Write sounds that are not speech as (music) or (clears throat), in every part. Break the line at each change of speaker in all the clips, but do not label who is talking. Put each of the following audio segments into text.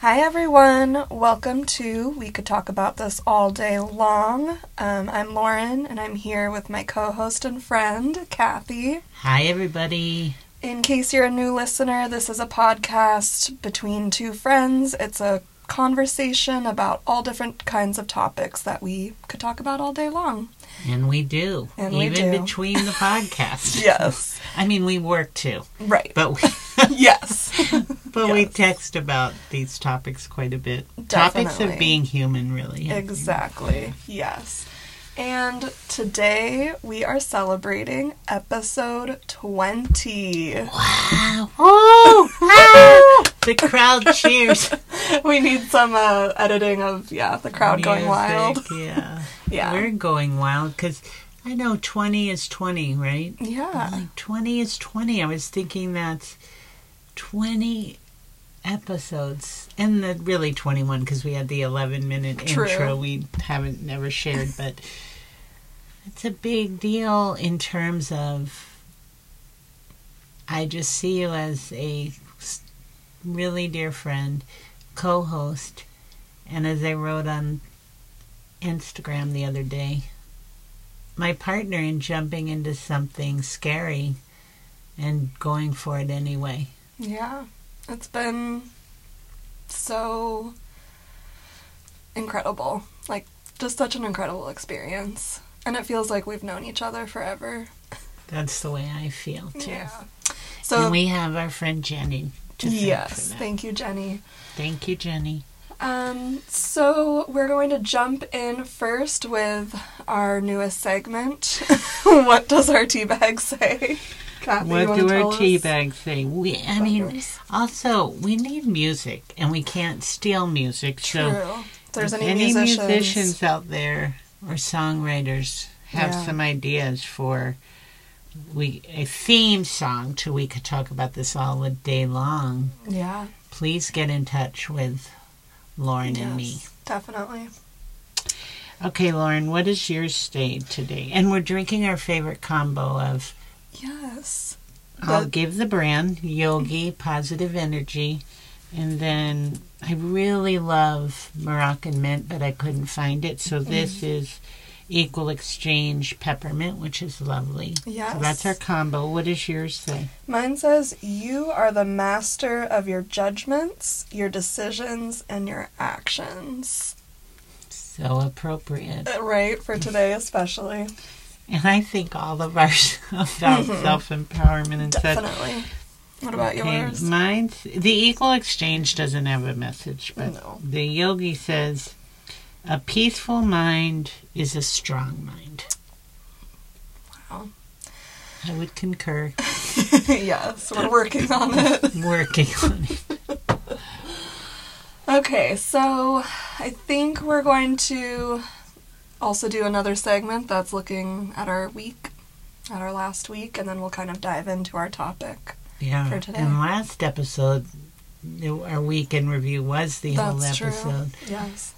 Hi, everyone. Welcome to We Could Talk About This All Day Long. Um, I'm Lauren, and I'm here with my co host and friend, Kathy.
Hi, everybody.
In case you're a new listener, this is a podcast between two friends. It's a conversation about all different kinds of topics that we could talk about all day long.
And we do.
And we
Even
do.
between the podcasts. (laughs)
Yes.
I mean, we work too.
Right.
But we, (laughs)
yes. (laughs)
but we text about these topics quite a bit. Topics of being human, really.
Exactly. Yes. And today we are celebrating episode 20.
Wow. Oh, ah! the crowd cheers. (laughs)
We need some uh, editing of, yeah, the crowd going wild.
Yeah. (laughs)
Yeah.
We're going wild because I know 20 is 20, right?
Yeah.
Like 20 is 20. I was thinking that's 20 episodes. And the, really 21 because we had the 11 minute
True.
intro we haven't never shared. But it's a big deal in terms of. I just see you as a really dear friend, co host. And as I wrote on Instagram the other day, my partner in jumping into something scary and going for it anyway.
Yeah. It's been so incredible. Like, just such an incredible experience. And it feels like we've known each other forever.
That's the way I feel too.
Yeah. So,
and we have our friend Jenny to thank
yes, thank you, Jenny.
Thank you, Jenny.
Um, so we're going to jump in first with our newest segment. (laughs) what does our tea bag say? Kathy,
what do our tea bags say? We, I mean, also we need music, and we can't steal music.
True.
So,
If there's
if
any, musicians,
musicians out there or songwriters have
Yeah.
some ideas for we a theme song to we could talk about this all day long.
yeah,
please get in touch with Lauren and me.
definitely.
Okay, Lauren, what is your state today? And we're drinking our favorite combo of
Yes.
I'll
The-
give the brand Yogi Positive Energy, and then I really love Moroccan mint, but I couldn't find it. So
Mm.
this is Equal Exchange Peppermint, which is lovely.
Yes.
So that's our combo. What does yours say?
Mine says, You are the master of your judgments, your decisions, and your actions.
So appropriate.
Uh, Right, for today especially.
And I think all of ours (laughs) about
Mhm.
self empowerment and such.
Definitely. What about
Okay,
yours?
Mine's the equal exchange doesn't have a message, but
No.
the yogi says a peaceful mind is a strong mind.
Wow.
I would concur. (laughs)
yes, we're working on it. (laughs)
Working on it.
Okay, so I think we're going to also do another segment that's looking at our week, at our last week, and then we'll kind of dive into our topic.
Yeah.
For today.
And last episode, our week in review was the whole
That's true.
episode.
Yes.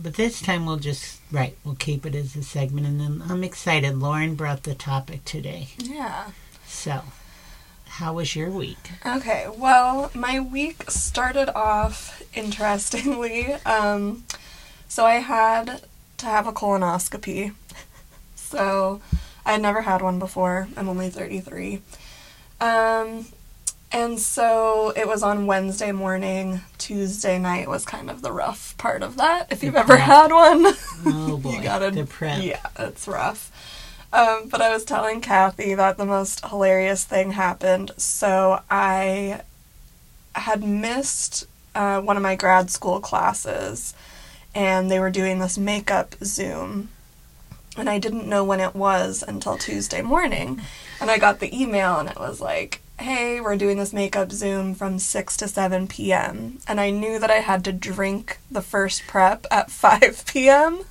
But this time we'll just right, we'll keep it as a segment, and then I'm excited. Lauren brought the topic today.
Yeah.
So, how was your week?
Okay, well, my week started off (laughs) interestingly. Um, so I had to have a colonoscopy. (laughs) So I had never had one before. I'm only 33. Um, and so it was on Wednesday morning. Tuesday night was kind of the rough part of that. If you've ever had one, (laughs)
Oh boy,
you gotta
the prep.
yeah, it's rough. Um, but I was telling Kathy that the most hilarious thing happened. So I had missed uh, one of my grad school classes, and they were doing this makeup Zoom. And I didn't know when it was until Tuesday morning. And I got the email, and it was like, hey, we're doing this makeup Zoom from 6 to 7 p.m. And I knew that I had to drink the first prep at (laughs) 5 p.m.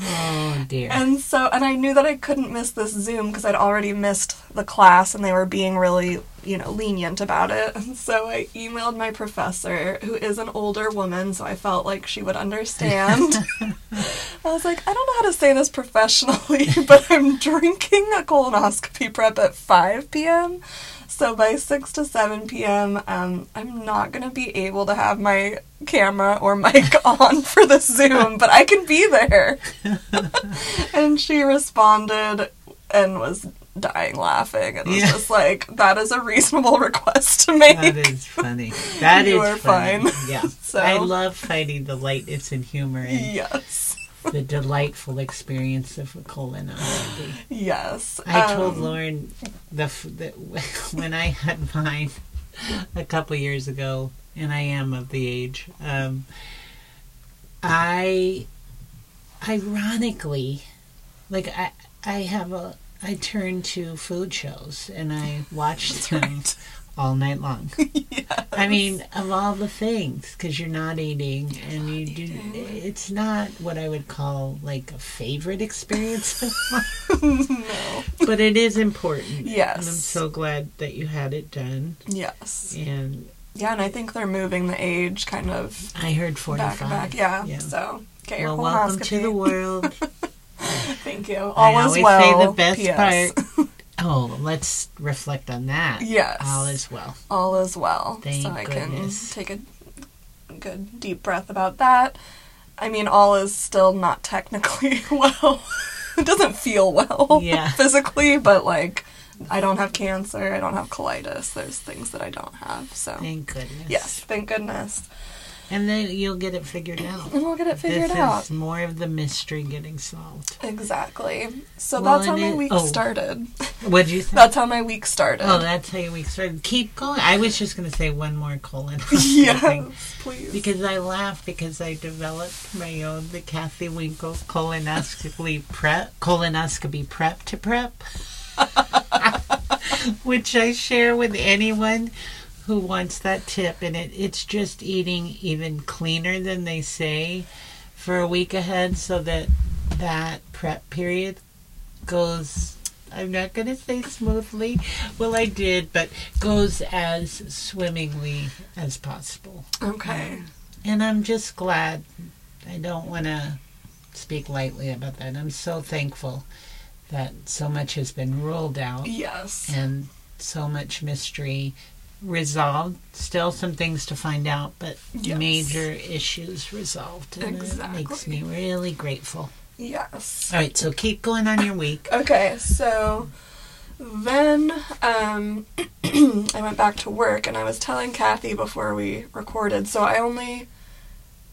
Oh dear.
And so, and I knew that I couldn't miss this Zoom because I'd already missed the class and they were being really, you know, lenient about it. And (laughs) so I emailed my professor, who is an older woman, so I felt like she would understand. (laughs) (laughs) I was like, I don't know how to say this professionally, but I'm drinking a colonoscopy prep at 5 p.m. So by 6 to 7 p.m., um, I'm not going to be able to have my camera or mic on for the Zoom, but I can be there. and she responded and was dying laughing and was
Yeah.
just like, that is a reasonable (laughs) request to make.
That is funny. That is
You are
funny.
fine.
Yeah. (laughs)
So-
I love finding the lightness and humor in
yes.
the delightful experience of a colonoscopy.
Yes.
I told
Um,
Lauren the, the (laughs) when I had mine a couple years ago, and I am of the age. Um, I ironically, like I, I have a I turn to food shows and I watch them
right.
all night long. (laughs)
yes.
I mean, of all the things, because you're not eating, and you do. It's not what I would call like a favorite experience, (laughs)
no.
but it is important.
Yes.
and I'm so glad that you had it done.
Yes.
And
Yeah, and I think they're moving the age kind of
I heard 45.
back back. Yeah.
Yeah.
So get your
Well, welcome to the world. (laughs)
Thank you. All
I
is
always
well.
say the best
PS.
part. (laughs) Oh, let's reflect on that.
Yes.
All is well.
All is well.
Thank
so I
goodness.
can take a good deep breath about that. I mean, all is still not technically (laughs) well. it doesn't feel well (laughs)
Yeah.
physically, but like I don't have cancer, I don't have colitis. There's things that I don't have. So
Thank goodness.
yes, thank goodness.
And then you'll get it figured out.
And we'll get it figured
this
out.
is more of the mystery getting solved.
Exactly. So
Well,
that's how my
it-
week
oh.
started. (laughs)
What'd you say?
That's how my week started.
Oh, that's how your week started. Keep going. I was just going to say one more colon (laughs) thing.
yes, please.
Because I laugh because I developed my own the Kathy Winkle colonoscopy prep colonoscopy prep to prep, (laughs) which I share with anyone who wants that tip. And it, it's just eating even cleaner than they say for a week ahead, so that that prep period goes. I'm not going to say smoothly. Well, I did, but goes as swimmingly as possible.
okay.
And I'm just glad. I don't want to speak lightly about that. I'm so thankful that so much has been ruled out
Yes.
and so much mystery resolved. Still some things to find out, but
Yes.
major issues resolved. And it makes me really grateful.
Yes.
All right, so keep going on your week.
Okay, so then um, (clears throat) I went back to work and I was telling Kathy before we recorded. So I only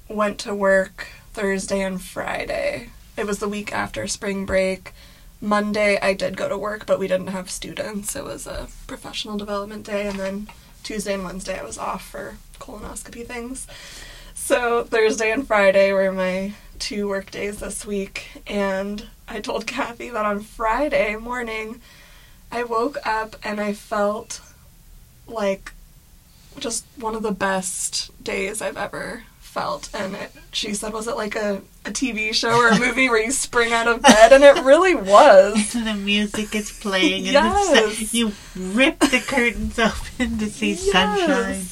went to work Thursday and Friday. It was the week after spring break. Monday I did go to work, but we didn't have students. It was a professional development day, and then Tuesday and Wednesday I was off for colonoscopy things. So Thursday and Friday were my two work days this week, and I told (laughs) Kathy that on Friday morning I woke up and I felt like just one of the best days I've ever felt. And it, she said, Was it like a, a TV show or a movie where you spring out of bed? And it really was. (laughs)
the music is playing and
Yes.
the you rip the curtains open to see sunshine.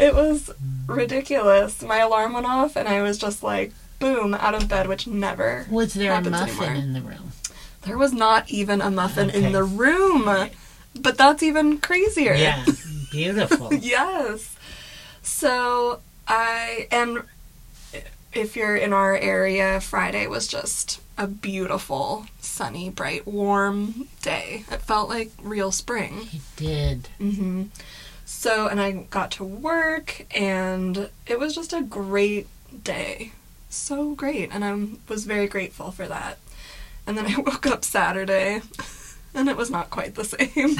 It was ridiculous. My alarm went off and I was just like, boom, out of bed, which never.
Was there a muffin
anymore.
in the room?
There was not even a muffin
Okay.
in the room. But that's even crazier.
Yeah, beautiful. (laughs)
yes. So I and if you're in our area, Friday was just a beautiful, sunny, bright, warm day. It felt like real spring.
It did.
hmm So, and I got to work, and it was just a great day. So great, and I was very grateful for that. And then (laughs) I woke up Saturday, and it was not quite the (laughs) same.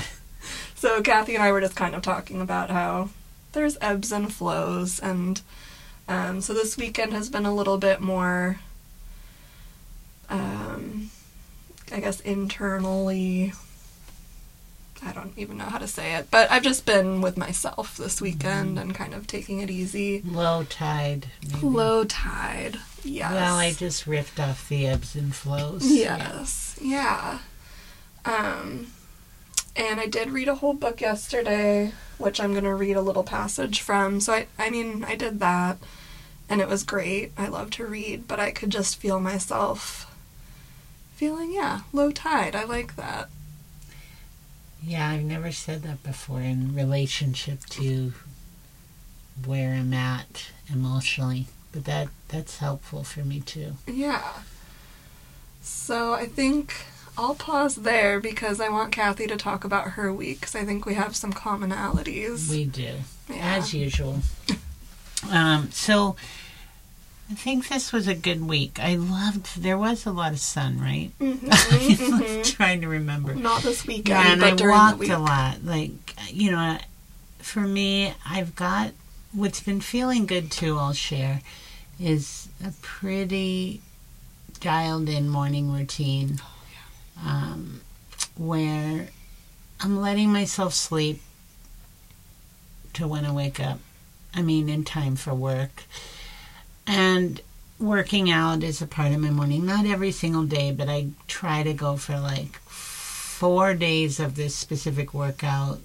so, Kathy and I were just kind of talking about how there's ebbs and flows, and um, so this weekend has been a little bit more, um, I guess, internally I don't even know how to say it, but I've just been with myself this weekend and kind of taking it easy.
Low tide. Maybe.
Low tide. Yes.
Well, I just ripped off the ebbs and flows.
Yes. Yeah. Um and I did read a whole book yesterday, which I'm going to read a little passage from. So I I mean, I did that and it was great. I love to read, but I could just feel myself feeling, yeah, low tide. I like that.
Yeah, I've never said that before in relationship to where I'm at emotionally, but that that's helpful for me too.
Yeah. So I think I'll pause there because I want Kathy to talk about her week because I think we have some commonalities.
We do,
Yeah.
as usual. (laughs) um, so I think this was a good week. I loved. There was a lot of sun, right? (laughs)
Mhm,
was
mhm.
trying to remember.
Not this weekend,
Yeah, and
but
I
during
walked
the week.
a lot. Like you know, for me, I've got what's been feeling good too. I'll share is a pretty dialed in morning routine, um, where I'm letting myself sleep to when I wake up. I mean, in time for work, and working out is a part of my morning. Not every single day, but I try to go for like four days of this specific workout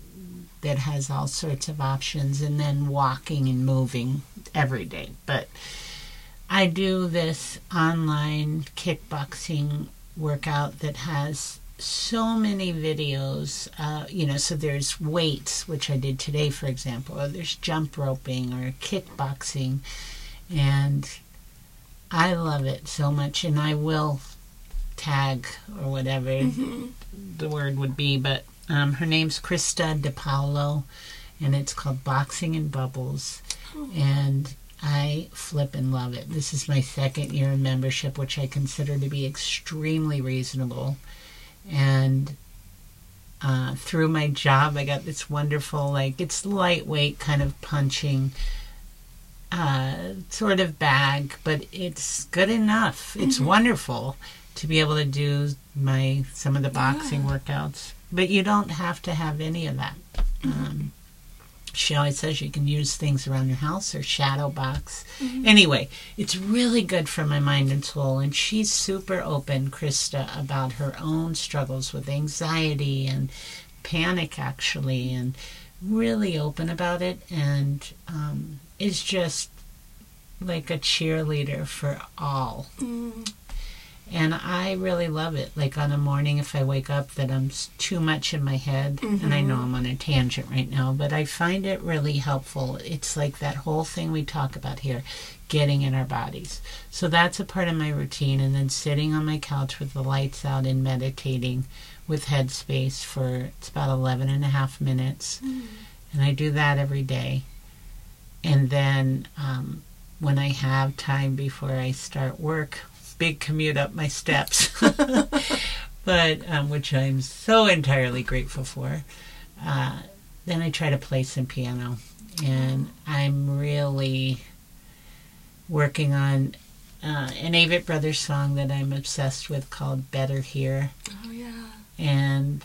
that has all sorts of options and then walking and moving every day. But I do this online kickboxing workout that has so many videos, uh, you know, so there's weights, which I did today, for example, or there's jump roping or kickboxing. And I love it so much, and I will tag or whatever
Mhm.
the word would be, but um, her name's Krista DePaulo, and it's called Boxing in Bubbles. And I flip and love it. This is my second year in membership, which I consider to be extremely reasonable. And uh, through my job, I got this wonderful, like, it's lightweight kind of punching uh, sort of bag, but it's good enough. It's wonderful to be able to do my some of the boxing workouts. But you don't have to have any of that. Um, she always says you can use things around your house or shadow box. Anyway, it's really good for my mind and soul. And she's super open, Krista, about her own struggles with anxiety and panic, actually, and really open about it. And um, is just like a cheerleader for all.
Mm.
And I really love it. Like on a morning, if I wake up that I'm too much in my head, and I know I'm on a tangent right now, but I find it really helpful. It's like that whole thing we talk about here getting in our bodies. So that's a part of my routine. And then sitting on my couch with the lights out and meditating with Headspace for it's about 11 and a half minutes. And I do that every day. And then um, when I have time before I start work, big commute up my steps, (laughs) but um, which I'm so entirely grateful for. Uh, then I try to play some piano, and I'm really working on uh, an Avett Brothers song that I'm obsessed with called "Better Here,"
Oh yeah.
and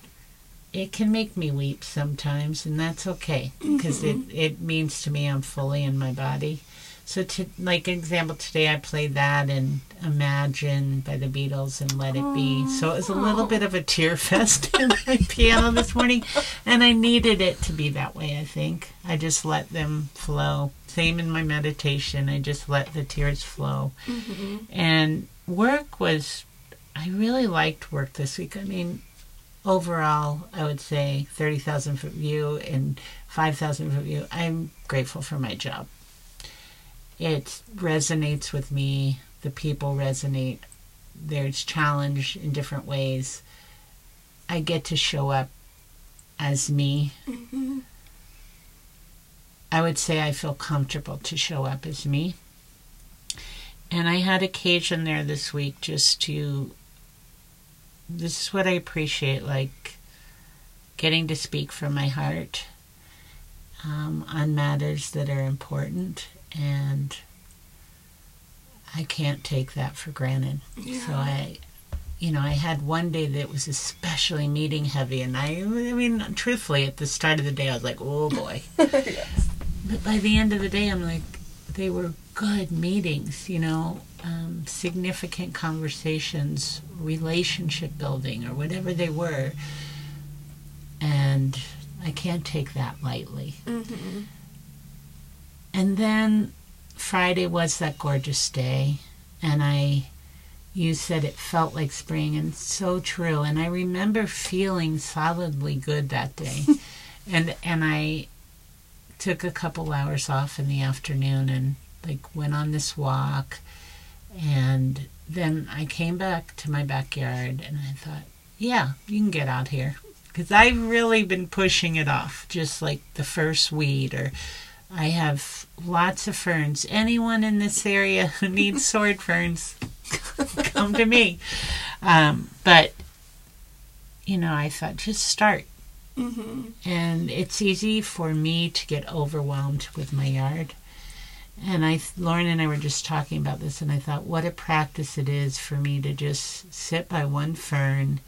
it can make me weep sometimes, and that's okay because it it means to me I'm fully in my body. So, to like example, today I played that and Imagine by the Beatles and Let It Be. So it was a little bit of a tear fest (laughs) in my piano this morning, and I needed it to be that way. I think I just let them flow. Same in my meditation. I just let the tears flow.
Mm-hmm.
And work was, I really liked work this week. I mean, overall, I would say 30,000 foot view and 5,000 foot view. I'm grateful for my job. It resonates with me. The people resonate. There's challenge in different ways. I get to show up as me.
Mm-hmm.
I would say I feel comfortable to show up as me. And I had occasion there this week just to. This is what I appreciate, like getting to speak from my heart um, on matters that are important, and I can't take that for granted.
Yeah.
So I, you know, I had one day that was especially meeting heavy, and I, I mean, truthfully, at the start of the day, I was like, oh boy. (laughs)
yes.
But by the end of the day, I'm like, they were good meetings, you know, um, significant conversations, relationship building, or whatever they were. And I can't take that lightly.
Mm-hmm.
And then Friday was that gorgeous day, and I you said it felt like spring, and so true. And I remember feeling solidly good that day, (laughs) and and I took a couple hours off in the afternoon and like went on this walk, and then I came back to my backyard and I thought, yeah, you can get out here because I've really been pushing it off, just like the first weed or. I have lots of ferns. Anyone in this area who needs (laughs) sword ferns, come to me. Um, but, you know, I thought just start.
Mm-hmm.
And it's easy for me to get overwhelmed with my yard. And I, Lauren and I were just talking about this, and I thought, what a practice it is for me to just sit by one fern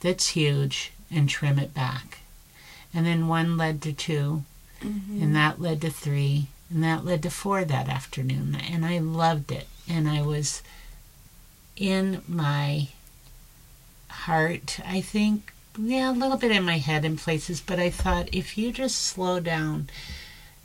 that's huge and trim it back. And then one led to two,
Mm-hmm.
and that led to three, and that led to four that afternoon. And I loved it. And I was in my heart, I think, yeah, a little bit in my head in places, but I thought if you just slow down,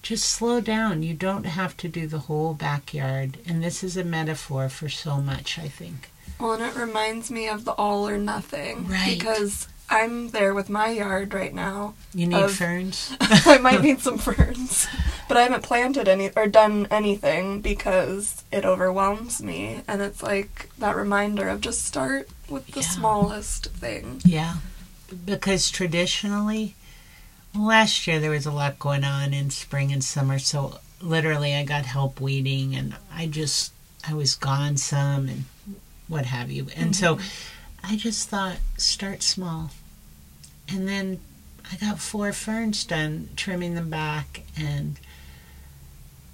just slow down. You don't have to do the whole backyard. And this is a metaphor for so much, I think.
Well, and it reminds me of the all or nothing.
Right.
Because I'm there with my yard right now.
You need
Of-
ferns? (laughs)
I might need some ferns, but I haven't planted any or done anything because it overwhelms me, and it's like that reminder of just start with the
Yeah.
smallest thing.
Yeah, because traditionally, last year there was a lot going on in spring and summer, so literally I got help weeding and I just, I was gone some and what have you. And so mm-hmm. I just thought, start small. And then I got four ferns done, trimming them back and,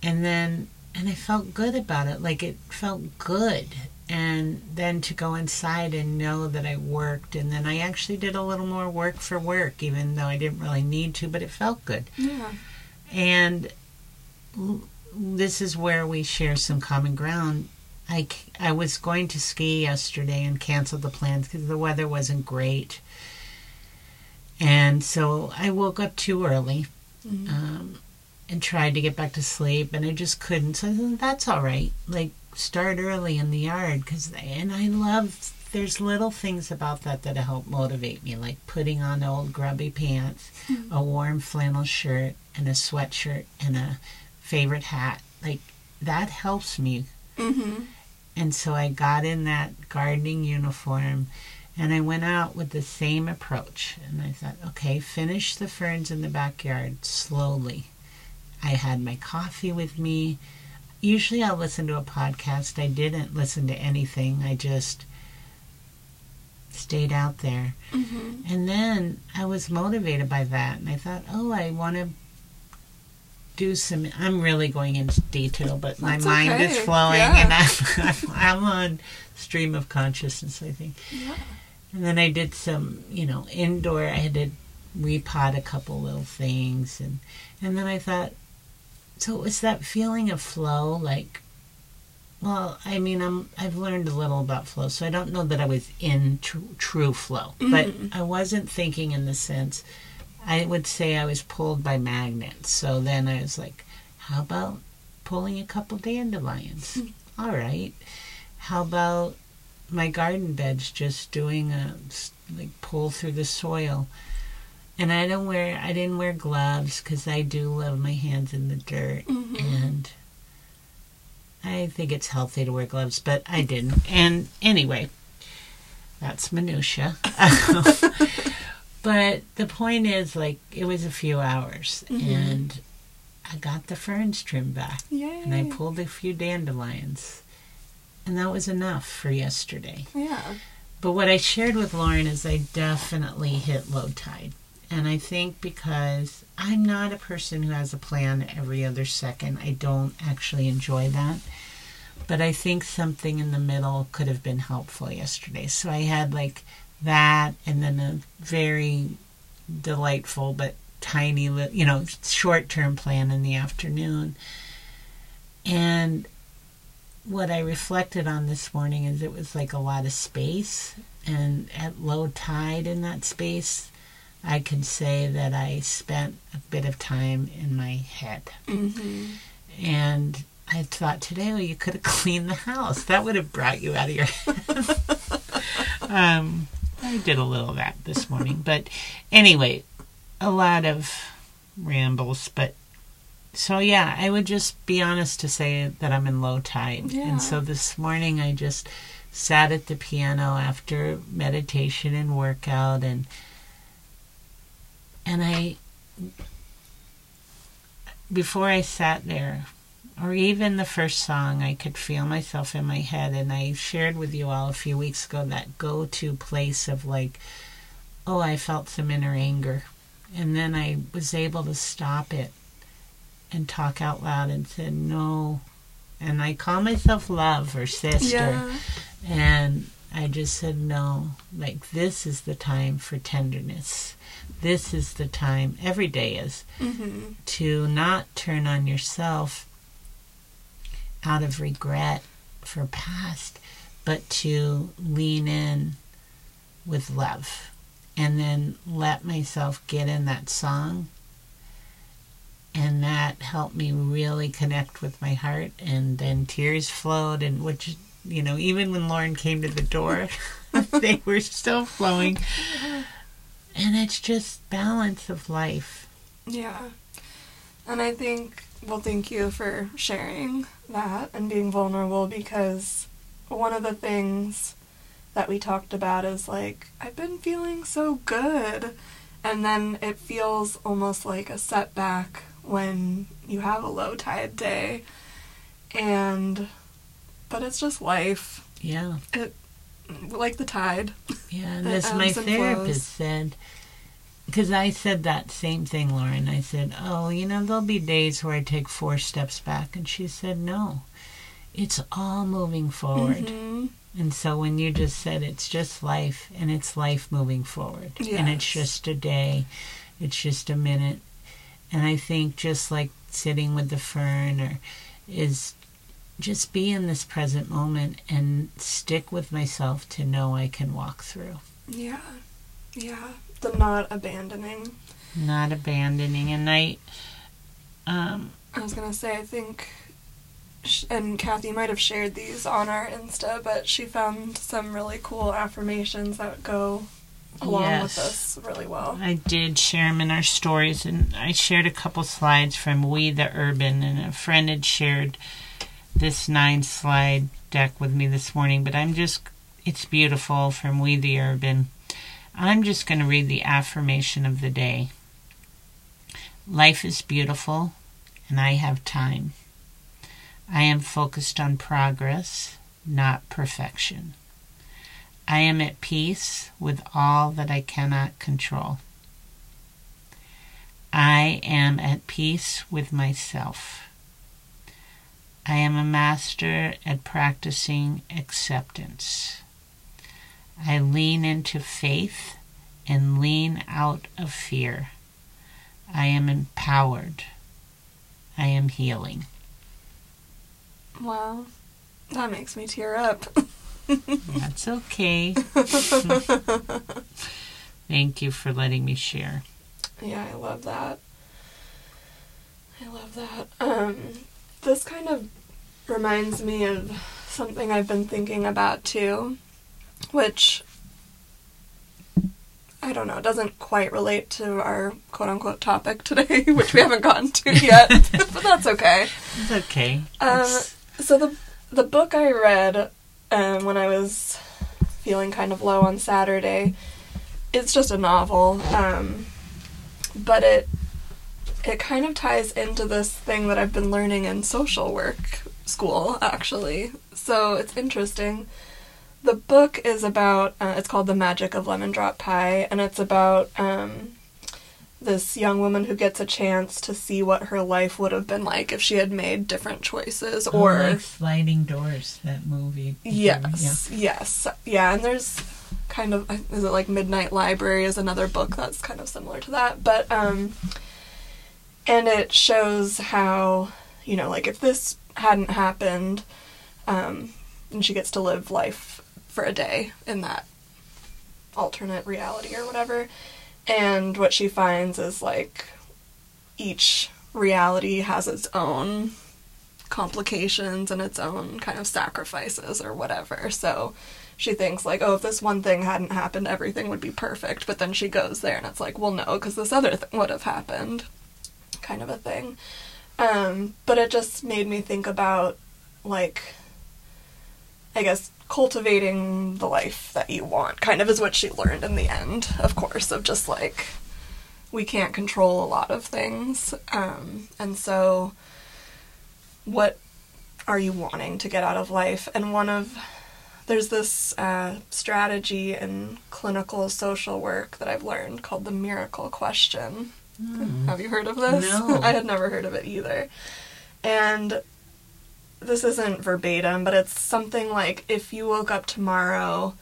and then, and I felt good about it. Like it felt good and then to go inside and know that I worked, and then I actually did a little more work for work, even though I didn't really need to, but it felt good.
Yeah.
And this is where we share some common ground. I, I was going to ski yesterday and canceled the plans because the weather wasn't great. And so I woke up too early
Mhm.
um, and tried to get back to sleep, and I just couldn't. So I said, that's all right. Like, start early in the yard. Cause, and I love, there's little things about that that help motivate me, like putting on old grubby pants, a warm flannel shirt, and a sweatshirt, and a favorite hat. Like, that helps me
Mhm.
and so I got in that gardening uniform and I went out with the same approach. And I thought, okay, finish the ferns in the backyard slowly. I had my coffee with me. Usually I'll listen to a podcast. I didn't listen to anything. I just stayed out there.
Mhm.
And then I was motivated by that. And I thought, oh, I want to do some. I'm really going into detail, but my
That's
mind is flowing
Yeah.
and I'm, I'm, (laughs) I'm on stream of consciousness, I think.
Yeah.
And then I did some, you know, indoor. I had to repot a couple little things. And, and then I thought, so it was that feeling of flow, like, well, I mean, I'm I've learned a little about flow, so I don't know that I was in tr- true flow, but
Mhm.
I wasn't thinking in the sense. I would say I was pulled by magnets. So then I was like, how about pulling a couple dandelions? All right. How about my garden beds just doing a like pull through the soil? And I don't wear I didn't wear gloves because I do love my hands in the dirt
Mhm.
and I think it's healthy to wear gloves, but I didn't. And anyway, that's minutia. (laughs) but the point is, like, it was a few hours,
Mhm.
and I got the ferns trimmed back,
Yay.
and I pulled a few dandelions, and that was enough for yesterday.
Yeah.
But what I shared with Lauren is I definitely hit low tide. And I think because I'm not a person who has a plan every other second, I don't actually enjoy that. But I think something in the middle could have been helpful yesterday. So I had like that and then a very delightful but tiny, you know, short term plan in the afternoon. And what I reflected on this morning is it was like a lot of space, and at low tide in that space, I can say that I spent a bit of time in my head.
Mm-hmm.
And I thought today, well, you could have (laughs) cleaned the house. That would have brought you out of your (laughs) head. um, I did a little of that this morning. But anyway, a lot of rambles. But so, yeah, I would just be honest to say that I'm in low tide.
Yeah.
And so this morning I just sat at the piano after meditation and workout and and I before I sat there or even the first song I could feel myself in my head and I shared with you all a few weeks ago that go to place of like oh I felt some inner anger and then I was able to stop it and talk out loud and said no and I call myself love or sister
Yeah.
and I just said, no, like this is the time for tenderness. This is the time, every day is,
Mm-hmm.
to not turn on yourself out of regret for past, but to lean in with love. And then let myself get in that song. And that helped me really connect with my heart. And then tears flowed, and which you know, even when Lauren came to the door, (laughs) they (laughs) were still flowing. And it's just balance of life.
Yeah. And I think, well, thank you for sharing that and being vulnerable because one of the things that we talked about is like, I've been feeling so good. And then it feels almost like a setback when you have a low tide day. And, but it's just life.
Yeah.
It, Like the tide.
Yeah. And as my therapist said, because I said that same thing, Lauren. I said, oh, you know, there'll be days where I take four steps back. And she said, no, it's all moving forward.
Mhm.
And so when you just said it's just life and it's life moving forward and it's just a day, it's just a minute. And I think just like sitting with the fern or is just be in this present moment and stick with myself to know I can walk through.
Yeah. Yeah. The not abandoning.
Not abandoning. And I um
I was gonna say, I think, sh- and Kathy might have shared these on our Insta, but she found some really cool affirmations that go along with
Yes.
this really well.
I did share them in our stories, and I shared a couple slides from We the Urban, and a friend had shared this nine slide deck with me this morning, but I'm just, it's beautiful from We the Urban. I'm just going to read the affirmation of the day. Life is beautiful, and I have time. I am focused on progress, not perfection. I am at peace with all that I cannot control. I am at peace with myself. I am a master at practicing acceptance. I lean into faith and lean out of fear. I am empowered. I am healing.
Wow. That makes me tear up. (laughs)
That's okay. Thank you for letting me share.
Yeah, I love that. I love that. Um, this kind of reminds me of something I've been thinking about too, which I don't know, doesn't quite relate to our quote unquote topic today, (laughs) which we haven't gotten to yet, (laughs) but that's okay.
It's okay.
Um, so the the book I read um, when I was feeling kind of low on Saturday, it's just a novel, um, but it it kind of ties into this thing that I've been learning in social work school actually. So it's interesting. The book is about uh, it's called The Magic of Lemon Drop Pie, and it's about um, this young woman who gets a chance to see what her life would have been like if she had made different choices
Oh,
or
like sliding doors. That movie.
yes yes yeah and there's kind of is it like midnight library is another book that's kind of similar to that but um and it shows how you know like if this hadn't happened um and she gets to live life for a day in that alternate reality or whatever and what she finds is like each reality has its own complications and its own kind of sacrifices or whatever. So she thinks like, oh, if this one thing hadn't happened, everything would be perfect. But then she goes there and it's like, well, no, because this other thing would have happened, kind of a thing. Um, but it just made me think about like, I guess cultivating the life that you want. Kind of is what she learned in the end, of course, of just like we can't control a lot of things, um, and so what are you wanting to get out of life? And one of there's this uh, strategy in clinical social work that I've learned called the miracle question.
Mm.
Have you heard of this?
No. (laughs)
I had never heard of it either. And this isn't verbatim, but it's something like if you woke up tomorrow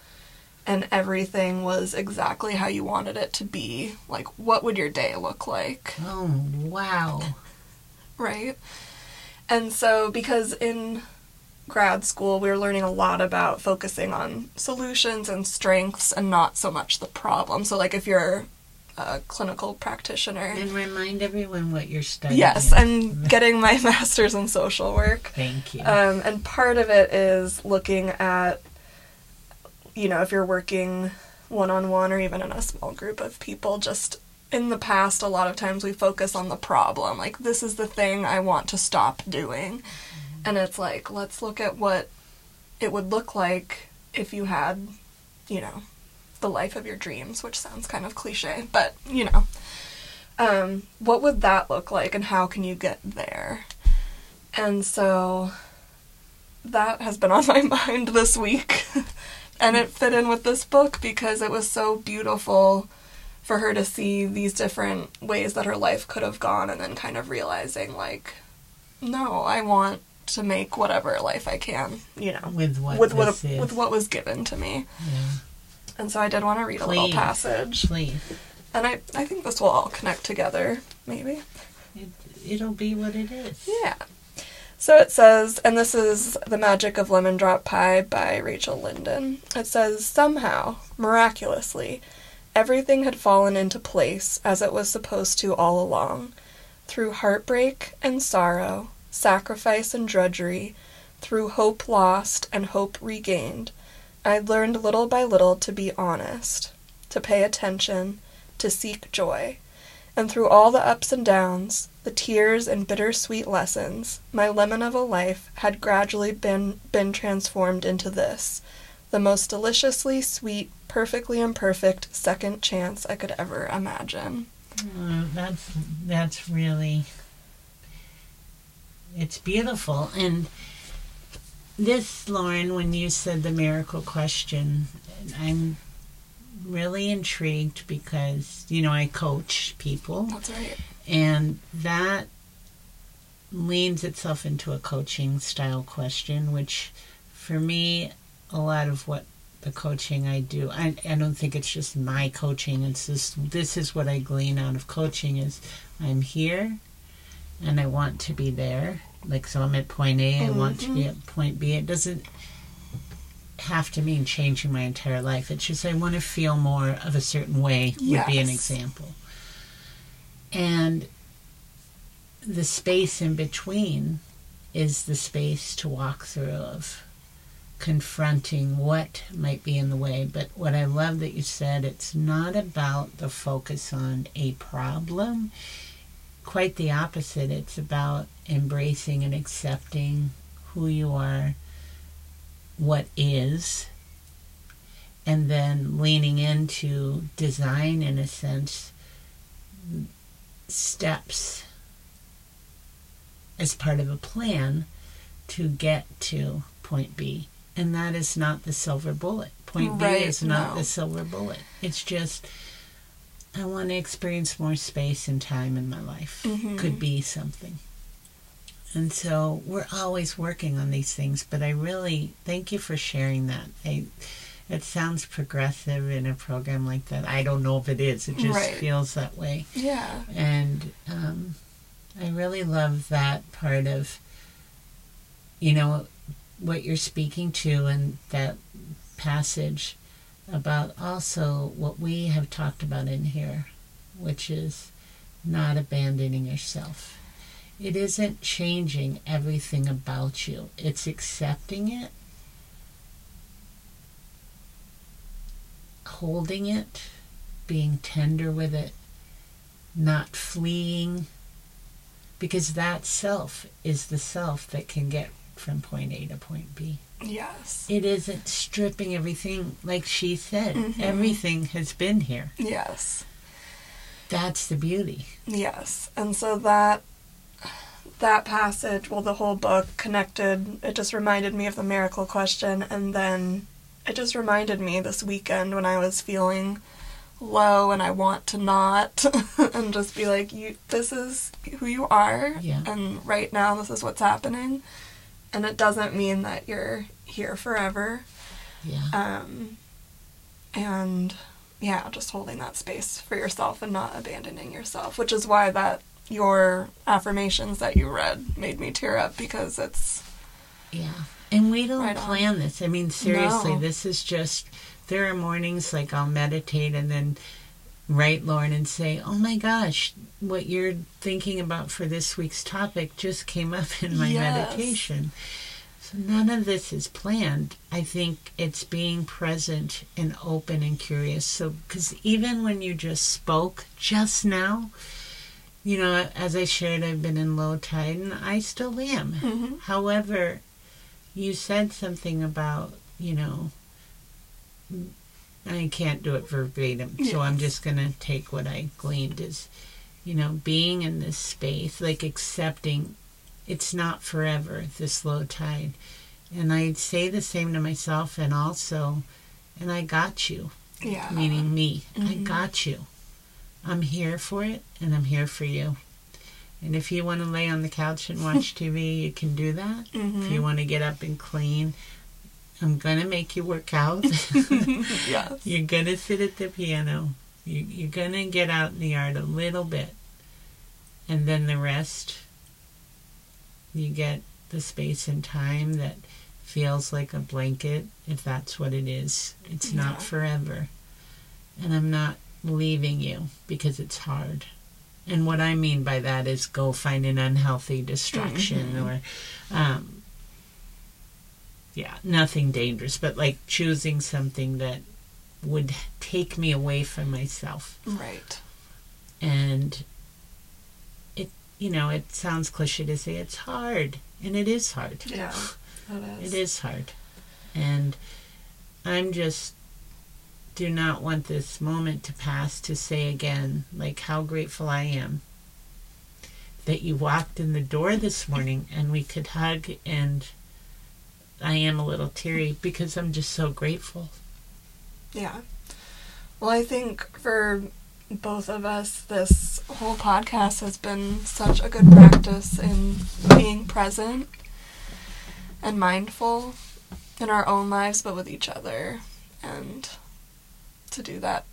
and everything was exactly how you wanted it to be, like what would your day look like?
Oh, wow.
right? And so, because in grad school we were learning a lot about focusing on solutions and strengths and not so much the problem. So, like if you're a clinical practitioner,
And remind everyone what you're studying.
yes, I'm getting my (laughs) master's in social work.
Thank you.
Um, and part of it is looking at, you know, if you're working one on one or even in a small group of people, just in the past, a lot of times we focus on the problem. Like, this is the thing I want to stop doing. And it's like, let's look at what it would look like if you had, you know, the life of your dreams, which sounds kind of cliche, but, you know. Um, what would that look like and how can you get there? And so that has been on (laughs) my mind this week. (laughs) and it fit in with this book because it was so beautiful for her to see these different ways that her life could have gone and then kind of realizing like no, I want to make whatever life I can, you know,
with what
with what with what was given to me.
Yeah.
And so I did want to read a little passage.
Please.
And I I think this will all connect together, maybe.
It, it'll be what it is.
Yeah. So it says, and this is The Magic of Lemon Drop Pie by Rachel Linden. It says, somehow, miraculously, everything had fallen into place as it was supposed to all along. Through heartbreak and sorrow, sacrifice and drudgery, through hope lost and hope regained, I learned little by little to be honest, to pay attention, to seek joy. And through all the ups and downs, the tears and bittersweet lessons, my lemon of a life had gradually been been transformed into this, the most deliciously sweet, perfectly imperfect second chance I could ever imagine.
Uh, that's that's really it's beautiful and this lauren when you said the miracle question i'm really intrigued because you know i coach people
That's right.
and that leans itself into a coaching style question which for me a lot of what the coaching I do I, I don't think it's just my coaching it's just this is what I glean out of coaching is I'm here and I want to be there like so I'm at point A I want to be mm-hmm. at point B. It doesn't have to mean changing my entire life. It's just I want to feel more of a certain way would be an example. And the space in between is the space to walk through of confronting what might be in the way. But what I love that you said, it's not about the focus on a problem. Quite the opposite. It's about embracing and accepting who you are, what is, and then leaning into design in a sense steps as part of a plan to get to point B. And that is not the silver bullet. Point
Right,
B is not
no.
the silver bullet. It's just, I want to experience more space and time in my life.
Mhm.
Could be something. And so we're always working on these things, but I really thank you for sharing that. I, it sounds progressive in a program like that. I don't know if it is. It just
Right.
feels that way
Yeah.
and um, I really love that part of you know what you're speaking to and that passage about also what we have talked about in here, which is not abandoning yourself. It isn't changing everything about you, it's accepting it, holding it, being tender with it, not fleeing, because that self is the self that can get from point A to point B.
Yes.
It isn't stripping everything, like she said.
Mhm.
Everything has been here.
Yes.
That's the beauty.
Yes. And so that that passage, well the whole book connected, it just reminded me of the miracle question and then it just reminded me this weekend when I was feeling low and I want to not (laughs) and just be like you this is who you are
Yeah.
and right now this is what's happening and it doesn't mean that you're here forever
Yeah.
um, and yeah, just holding that space for yourself and not abandoning yourself, which is why that your affirmations that you read made me tear up because it's
Yeah. And we don't
Right on.
plan this. I mean, seriously,
No.
this is just, there are mornings like I'll meditate and then write Lauren and say, oh my gosh, what you're thinking about for this week's topic just came up in my
Yes.
meditation. So none of this is planned. I think it's being present and open and curious. So, because even when you just spoke just now, you know, as I shared, I've been in low tide and I still am.
Mhm.
However, you said something about, you know, I can't do it verbatim, so I'm just going to take what I gleaned is, you know, being in this space, like accepting it's not forever, this low tide. And I'd say the same to myself and also, and I got you,
yeah,
meaning me. I
Mhm.
got you. I'm here for it, and I'm here for you. And if you want to lay on the couch and watch (laughs) TV, you can do that.
Mhm.
If you want to get up and clean, I'm going to make you work out. (laughs)
yes,
you're going to sit at the piano. You, you're going to get out in the yard a little bit. And then the rest, you get the space and time that feels like a blanket, if that's what it is. It's
Yeah.
not forever. And I'm not leaving you because it's hard. And what I mean by that is go find an unhealthy distraction
Mhm.
or, um, yeah, nothing dangerous, but like choosing something that would take me away from myself.
right,
And it, you know, it sounds cliche to say it's hard, and it is hard.
yeah, (laughs) it is.
It is hard. And I'm just do not want this moment to pass to say again, like how grateful I am that you walked in the door this morning and we could hug and I am a little teary because I'm just so grateful.
Yeah. Well, I think for both of us, this whole podcast has been such a good practice in being present and mindful in our own lives, but with each other. And to do that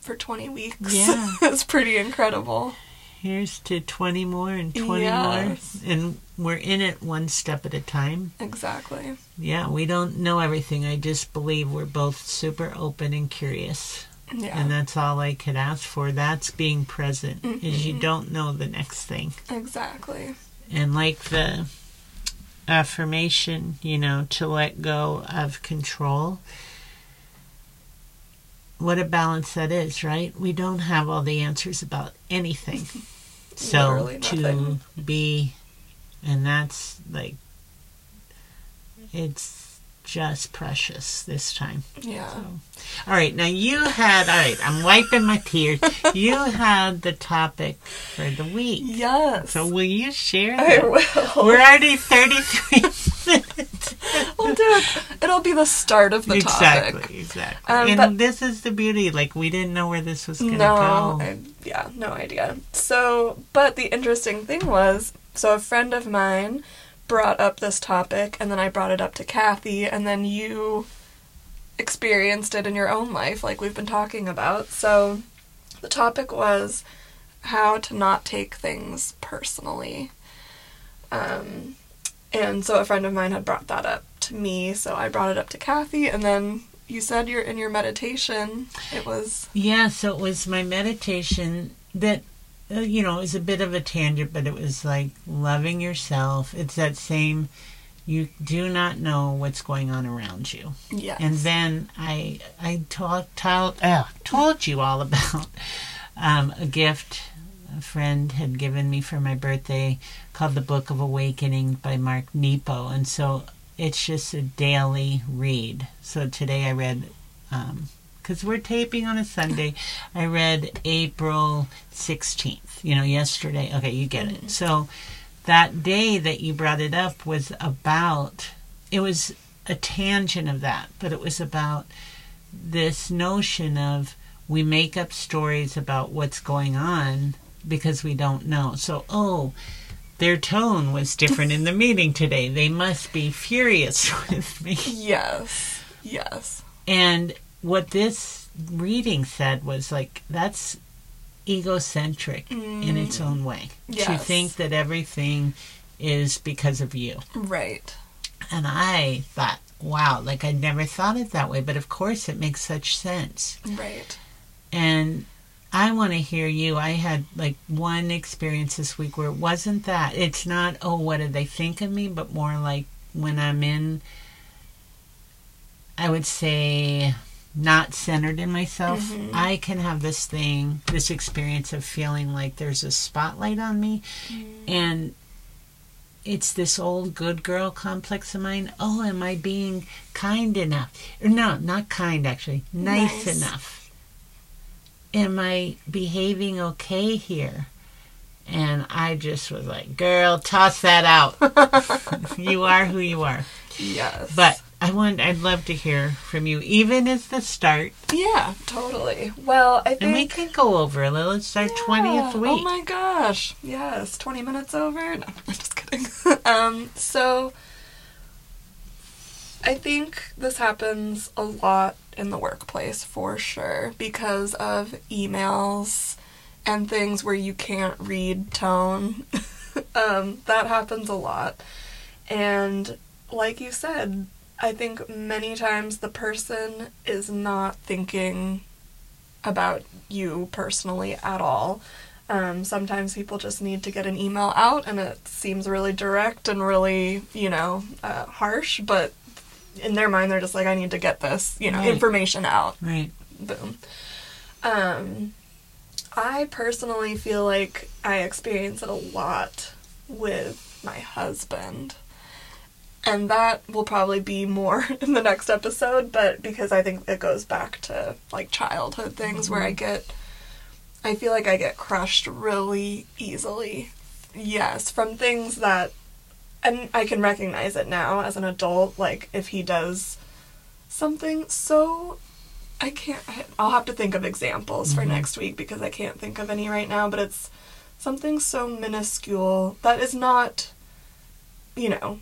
for 20 weeks
Yeah. (laughs)
is pretty incredible.
Here's to 20 more and 20
Yes.
more. And we're in it one step at a time.
Exactly.
Yeah, we don't know everything. I just believe we're both super open and curious.
Yeah.
And that's all I could ask for. That's being present, is you
Mhm.
don't know the next thing.
exactly.
And like the affirmation, you know, to let go of control. What a balance that is, right? We don't have all the answers about anything. So to be, and that's like, it's just precious this time.
Yeah.
So, all right, now you had, all right, I'm wiping my tears. (laughs) You had the topic for the week.
Yes.
So will you share
I will.
We're already 33 minutes. (laughs) (laughs)
we'll do it. It'll be the start of the
exactly,
topic.
exactly.
Um,
and
but-
this is the beauty. Like, we didn't know where this was going to
No,
go.
I, yeah, no idea. So, but the interesting thing was, so a friend of mine brought up this topic, and then I brought it up to Kathy, and then you experienced it in your own life, like we've been talking about. So, the topic was how to not take things personally. Um, and so a friend of mine had brought that up to me, so I brought it up to Kathy, and then you said you're in your meditation. It was
Yeah, so it was my meditation that uh, you know, it was a bit of a tangent, but it was like loving yourself. It's that same, you do not know what's going on around you.
Yeah.
And then I I talk, told, uh, told you all about um, a gift a friend had given me for my birthday called The Book of Awakening by Mark Nepo. And so it's just a daily read. So today I read, um, because we're taping on a Sunday, I read April 16th, you know, yesterday. Okay, you get it. Mm-hmm. So that day that you brought it up was about, it was a tangent of that, but it was about this notion of we make up stories about what's going on because we don't know. So, oh, their tone was different in the meeting today. They must be furious (laughs) with me.
Yes. Yes.
And what this reading said was like, that's egocentric in its mm. own way.
Yes.
To think that everything is because of you.
Right.
And I thought, wow, like I'd never thought it that way. But of course, it makes such sense.
Right.
And I want to hear you. I had like one experience this week where it wasn't that. It's not, oh, what did they think of me? But more like when I'm in, I would say, not centered in myself, mm-hmm. I can have this thing, this experience of feeling like there's a spotlight on me. Mm-hmm. And it's this old good girl complex of mine. Oh, am I being kind enough? No, not kind actually. Nice,
Nice.
enough. Am I behaving okay here? And I just was like, girl, toss that out. (laughs) you are who you are.
Yes.
But I want I'd love to hear from you, even as the start.
yeah, totally. Well, I think
And we can go over a little. It's our
Yeah.
twentieth week.
Oh my gosh. Yes, 20 minutes over. No, (laughs) I'm just kidding. (laughs) um, so I think this happens a lot in the workplace for sure because of emails and things where you can't read tone. (laughs) um, that happens a lot. And like you said, I think many times the person is not thinking about you personally at all. Um, sometimes people just need to get an email out, and it seems really direct and really, you know, uh, harsh. But in their mind, they're just like, "I need to get this, you know,
Right.
information out."
Right.
Boom. Um, I personally feel like I experience it a lot with my husband. And that will probably be more (laughs) in the next episode, but because I think it goes back to like childhood things where I get I feel like I get crushed really easily. Yes, from things that and I can recognize it now as an adult like if he does something so I can't. I'll have to think of examples for mm-hmm. next week because I can't think of any right now. But it's something so minuscule that is not, you know,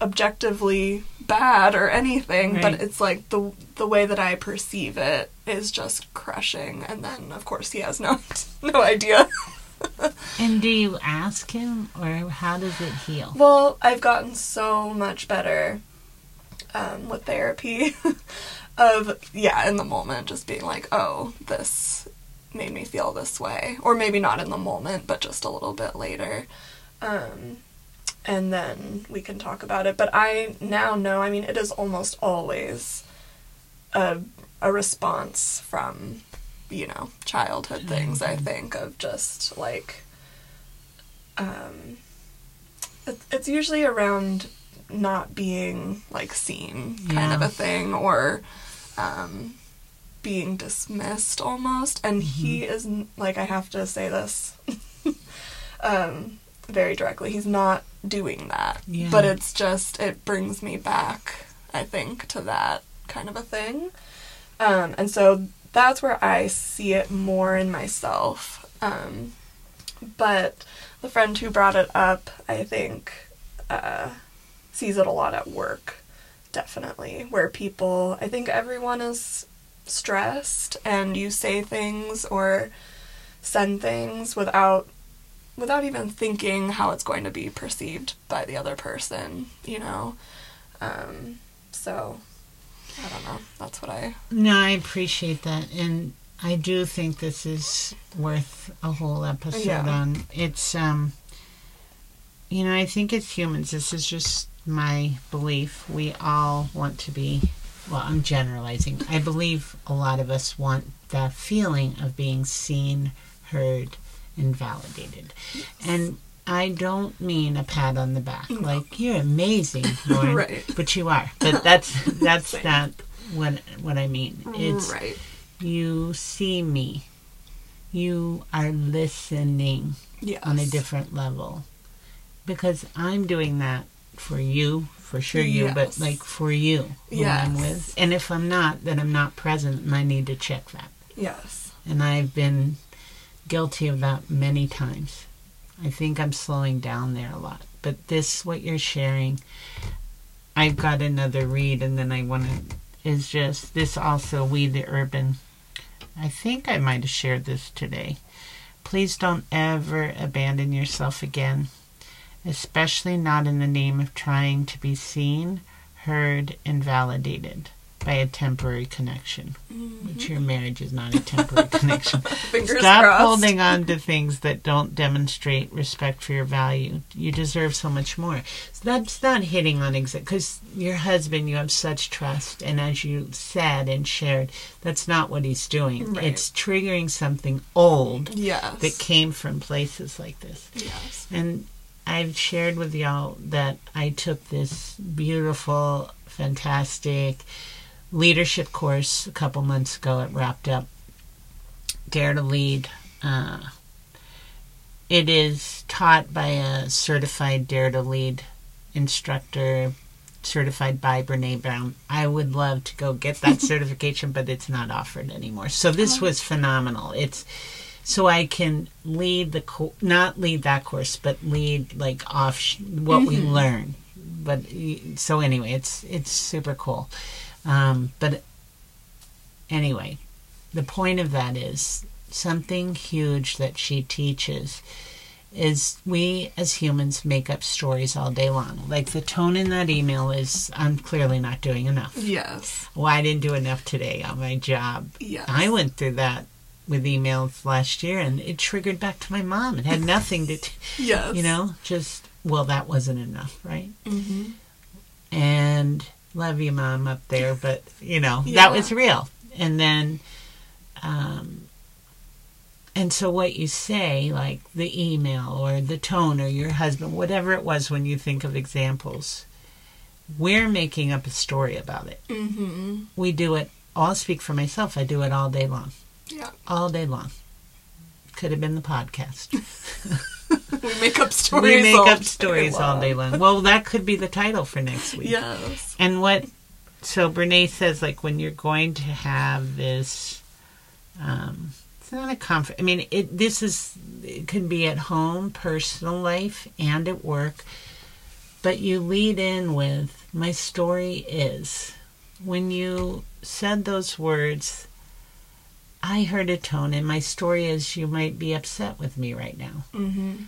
objectively bad or anything. But it's like the the way that I perceive it is just crushing. And then of course he has no (laughs) no idea.
And do you ask him, or how does it heal?
Well, I've gotten so much better um, with therapy (laughs) of, yeah, in the moment, just being like, oh, this made me feel this way. Or maybe not in the moment, but just a little bit later. Um, and then we can talk about it. But I now know, I mean, it is almost always a, a response from, you know, childhood things, I think, of just like, um, it's, it's usually around not being like seen kind of a thing or um being dismissed almost. And he is like I have to say this (laughs) um very directly he's not doing that.
Yeah.
but it's just it brings me back I think to that kind of a thing. Um and so that's where I see it more in myself um but the friend who brought it up, I think, uh, sees it a lot at work, definitely, where people, I think everyone is stressed and you say things or send things without without even thinking how it's going to be perceived by the other person, you know. Um, so I don't know. That's what I
No, I appreciate that, and I do think this is worth a whole episode
Yeah.
on. It's um you know, I think as humans this is just my belief. We all want to be well, I'm generalizing. I believe a lot of us want the feeling of being seen, heard, and validated. And I don't mean a pat on the back. Like you're amazing, (laughs) Lauren.
Right.
But you are. But that's (laughs) that's not what what I mean. It's
right.
you see me. You are listening
Yes.
on a different level. Because I'm doing that for you, for sure you, but like for you who I'm with. And if I'm not, then I'm not present and I need to check that.
Yes.
And I've been guilty of that many times. I think I'm slowing down there a lot. But this, what you're sharing, I've got another read, and then I want to, is just this also, We the Urban. I think I might have shared this today. Please don't ever abandon yourself again, especially not in the name of trying to be seen, heard, and validated by a temporary connection mm-hmm. which your marriage is not a temporary (laughs) connection.
Fingers
Stop
crossed.
holding on to things that don't demonstrate respect for your value. You deserve so much more. So that's not hitting on exact because your husband, you have such trust, and as you said and shared, that's not what he's doing.
Right.
It's triggering something old
Yes.
that came from places like this.
yes.
And I've shared with y'all that I took this beautiful, fantastic leadership course a couple months ago. It wrapped up. Dare to Lead. Uh, it is taught by a certified Dare to Lead instructor, certified by Brene Brown. I would love to go get that (laughs) certification, but it's not offered anymore. So this was phenomenal. It's so I can lead the co- not lead that course, but lead like off what we learn. But so anyway, it's it's super cool. Um, but anyway, the point of that is something huge that she teaches is we as humans make up stories all day long. Like the tone in that email is I'm clearly not doing enough.
Yes.
Well, I didn't do enough today on my job.
Yes.
I went through that with emails last year and it triggered back to my mom. It had (laughs) nothing to, t-
Yes.
you know, just, well, that wasn't enough, right?
Mm-hmm.
And love you, mom, up there, but, you know,
Yeah.
that was real. And then, um, and so what you say, like the email or the tone or your husband, whatever it was when you think of examples, we're making up a story about it.
Mm-hmm.
We do it, I'll speak for myself, I do it all day long.
Yeah.
all day long. Could have been the podcast. (laughs) (laughs)
We make up stories.
we make
all
up
day
stories all day long. Well, that could be the title for next week.
Yes.
And what? So Brene says, like, when you're going to have this, um, it's not a conference. I mean, it. This is it can be at home, personal life, and at work. But you lead in with, "My story is." When you said those words, I heard a tone, and my story is, you might be upset with me right now.
Mm-hmm.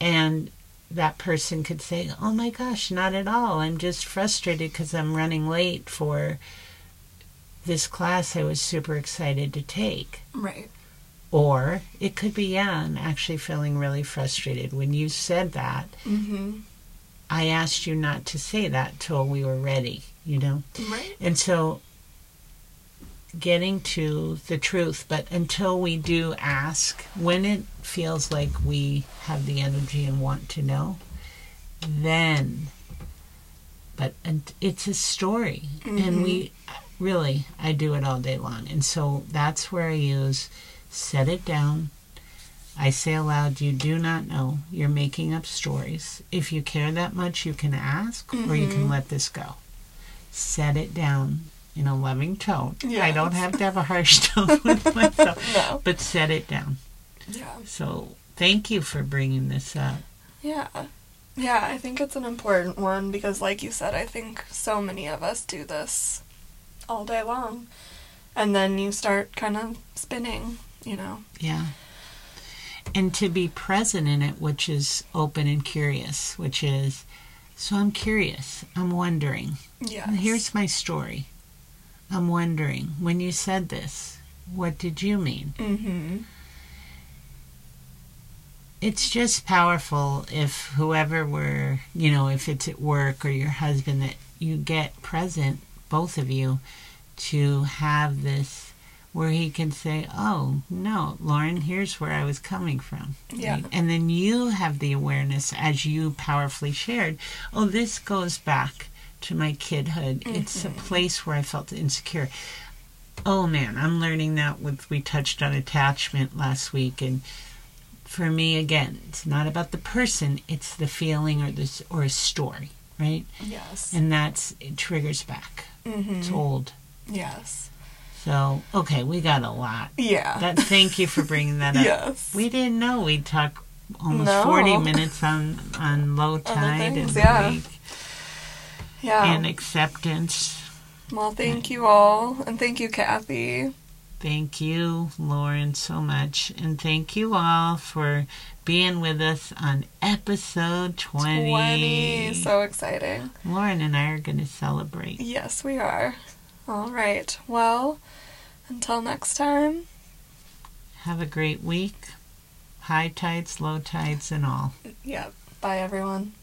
And that person could say, Oh my gosh, not at all. I'm just frustrated because I'm running late for this class I was super excited to take.
Right.
Or it could be, Yeah, I'm actually feeling really frustrated. When you said that,
Mm-hmm.
I asked you not to say that till we were ready, you know?
Right.
And so getting to the truth, but until we do ask, when it feels like we have the energy and want to know, then, but and it's a story. And we mm-hmm. really, I do it all day long. And so that's where I use set it down. I say aloud, you do not know. You're making up stories. If you care that much, you can ask or you can mm-hmm. let this go. Set it down in a loving tone. I don't have to have a harsh (laughs) tone with myself, (laughs)
No.
but set it down.
Yeah.
So thank you for bringing this up.
Yeah. Yeah, I think it's an important one because, like you said, I think so many of us do this all day long. And then you start kind of spinning, you know.
Yeah. And to be present in it, which is open and curious, which is, so I'm curious. I'm wondering.
Yeah.
Here's my story. I'm wondering, when you said this, what did you mean?
Mm-hmm.
It's just powerful if whoever were, you know, if it's at work or your husband, that you get present, both of you, to have this where he can say, Oh, no, Lauren, here's where I was coming from.
Yeah.
And then you have the awareness, as you powerfully shared, Oh, this goes back to my kidhood. It's a place where I felt insecure. Oh man, I'm learning that with we touched on attachment last week and for me again, it's not about the person, it's the feeling or this or a story, right?
Yes.
And that's it triggers back.
Mm-hmm.
It's old.
Yes.
So, okay, we got a lot.
Yeah.
That thank you for bringing that (laughs) up.
yes.
We didn't know we'd talk almost
No.
40 minutes on on low tide
things,
and
yeah.
week
yeah.
and acceptance.
well, thank you all, and thank you, Kathy.
Thank you, Lauren, so much. And thank you all for being with us on episode 20.
20. So exciting.
Lauren and I are going to celebrate.
Yes, we are. All right. Well, until next time.
Have a great week. High tides, low tides, and all.
Yeah. Bye, everyone.